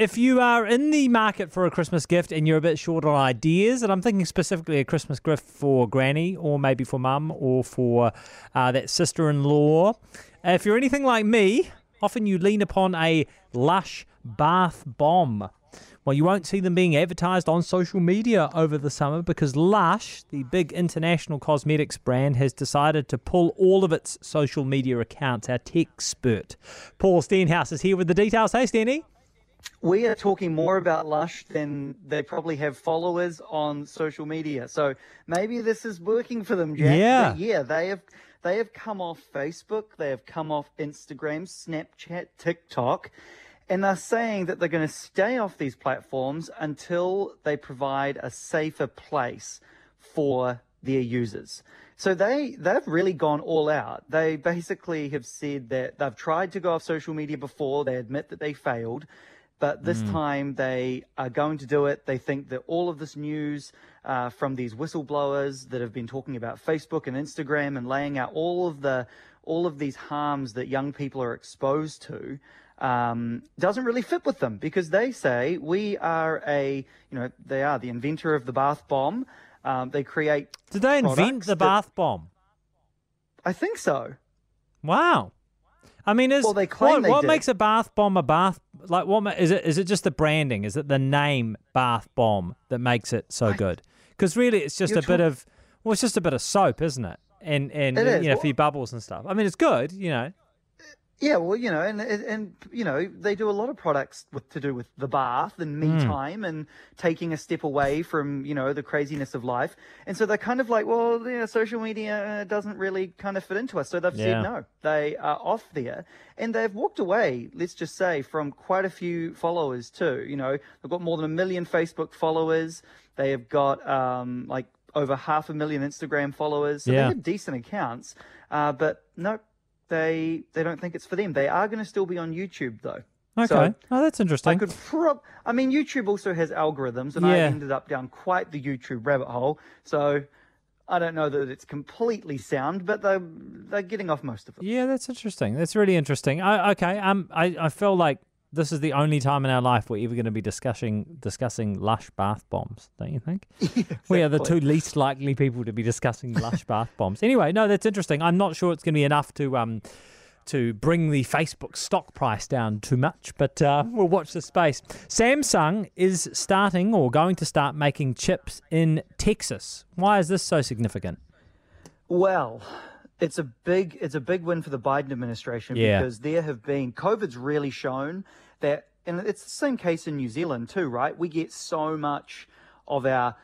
if you are in the market for a Christmas gift and you're a bit short on ideas, and I'm thinking specifically a Christmas gift for granny or maybe for mum or for uh, that sister in law, if you're anything like me, often you lean upon a lush bath bomb. Well, you won't see them being advertised on social media over the summer because Lush, the big international cosmetics brand, has decided to pull all of its social media accounts. Our tech expert, Paul Stenhouse, is here with the details. Hey, Stenny. We are talking more about Lush than they probably have followers on social media. So maybe this is working for them, Jack. Yeah. But yeah, they have they have come off Facebook, they have come off Instagram, Snapchat, TikTok, and they're saying that they're going to stay off these platforms until they provide a safer place for their users. So they they've really gone all out. They basically have said that they've tried to go off social media before. They admit that they failed, but this time they are going to do it. They think that all of this news uh, from these whistleblowers that have been talking about Facebook and Instagram and laying out all of the all of these harms that young people are exposed to um, doesn't really fit with them because they say we are a you know they are the inventor of the bath bomb. Um, they create. Did they invent the that- bath bomb? I think so. Wow. I mean, is Well, they claim what, they what makes a bath bomb a bath? Like, what is it? Is it just the branding? Is it the name bath bomb that makes it so good? Because really, it's just You're a bit of well, it's just a bit of soap, isn't it? And and It is. you know, a few bubbles and stuff. I mean, it's good, you know. Yeah, well, you know, and and, you know, they do a lot of products with to do with the bath and me time and taking a step away from you know the craziness of life. And so they're kind of like, well, yeah, social media doesn't really kind of fit into us. So they've Yeah. said no, they are off there, and they've walked away. Let's just say from quite a few followers too. You know, they've got more than a million Facebook followers. They have got um, like over half a million Instagram followers. So Yeah. they have decent accounts, uh, but no. They they don't think it's for them. They are going to still be on YouTube though. Okay. So oh, that's I interesting. could prob. I mean, YouTube also has algorithms, and I ended up down quite the YouTube rabbit hole. So I don't know that it's completely sound, but they're they're getting off most of it. Yeah, that's interesting. That's really interesting. I, okay, um, I, I feel like this is the only time in our life we're ever going to be discussing discussing lush bath bombs. Don't you think? We are the two least likely people to be discussing lush bath bombs. Anyway, no, that's interesting. I'm not sure it's going to be enough to um to bring the Facebook stock price down too much, but uh, we'll watch the space. Samsung is starting or going to start making chips in Texas. Why is this so significant? Well, it's a big it's a big win for the Biden administration Yeah. because there have been COVID's really shown that and it's the same case in New Zealand too, right? We get so much of our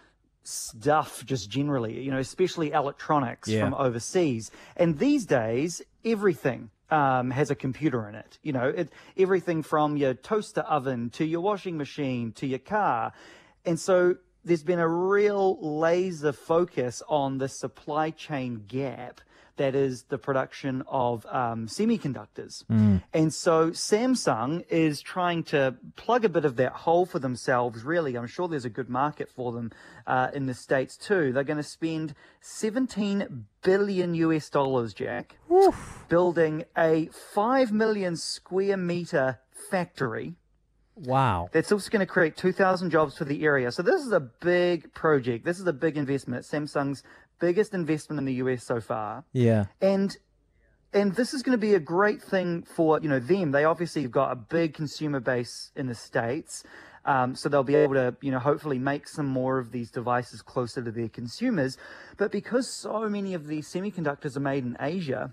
stuff just generally, you know, especially electronics Yeah. from overseas. And these days, everything um, has a computer in it. You know, it, everything from your toaster oven to your washing machine to your car. And so there's been a real laser focus on the supply chain gap that is the production of um, semiconductors. And so Samsung is trying to plug a bit of that hole for themselves, really. I'm sure there's a good market for them uh, in the States too. They're going to spend 17 billion US dollars, Jack, building a 5 million square meter factory Wow. that's also going to create 2,000 jobs for the area. So this is a big project. This is a big investment. Samsung's biggest investment in the US so far. Yeah. And and this is going to be a great thing for you know them. They obviously have got a big consumer base in the states, um, so they'll be able to you know hopefully make some more of these devices closer to their consumers. But because so many of these semiconductors are made in Asia,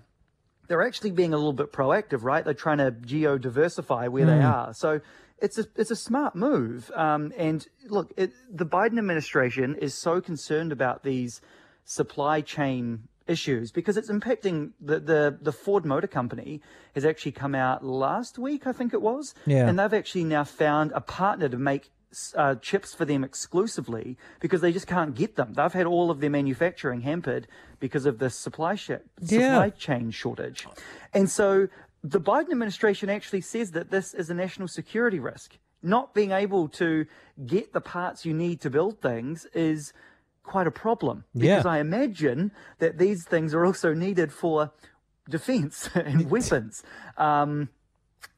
they're actually being a little bit proactive, right? They're trying to geo diversify where they are. So it's a it's a smart move. Um, and look, it, the Biden administration is so concerned about these supply chain issues because it's impacting the, the the Ford Motor Company has actually come out last week, I think it was, Yeah. and they've actually now found a partner to make uh, chips for them exclusively because they just can't get them. They've had all of their manufacturing hampered because of the supply sh- Yeah. supply chain shortage, and so the Biden administration actually says that this is a national security risk. Not being able to get the parts you need to build things is quite a problem Yeah. because I imagine that these things are also needed for defense and weapons. Um,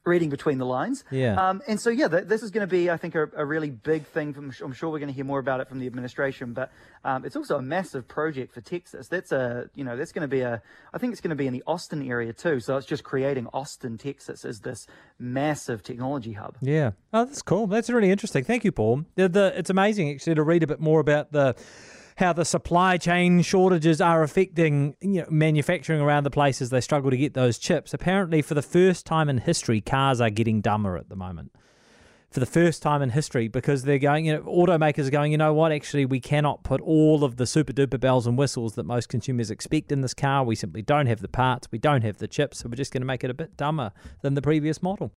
reading between the lines. Yeah. Um, and so, yeah, th- this is going to be, I think, a, a really big thing. From, I'm sure we're going to hear more about it from the administration, but um, it's also a massive project for Texas. That's a, you know, that's going to be a, I think it's going to be in the Austin area too. So it's just creating Austin, Texas, as this massive technology hub. Yeah. Oh, that's cool. That's really interesting. Thank you, Paul. The, the, it's amazing actually to read a bit more about the how the supply chain shortages are affecting you know, manufacturing around the places they struggle to get those chips. Apparently, for the first time in history, cars are getting dumber at the moment. For the first time in history, because they're going, you know, automakers are going, you know what, actually, we cannot put all of the super duper bells and whistles that most consumers expect in this car. We simply don't have the parts, we don't have the chips, so we're just going to make it a bit dumber than the previous model.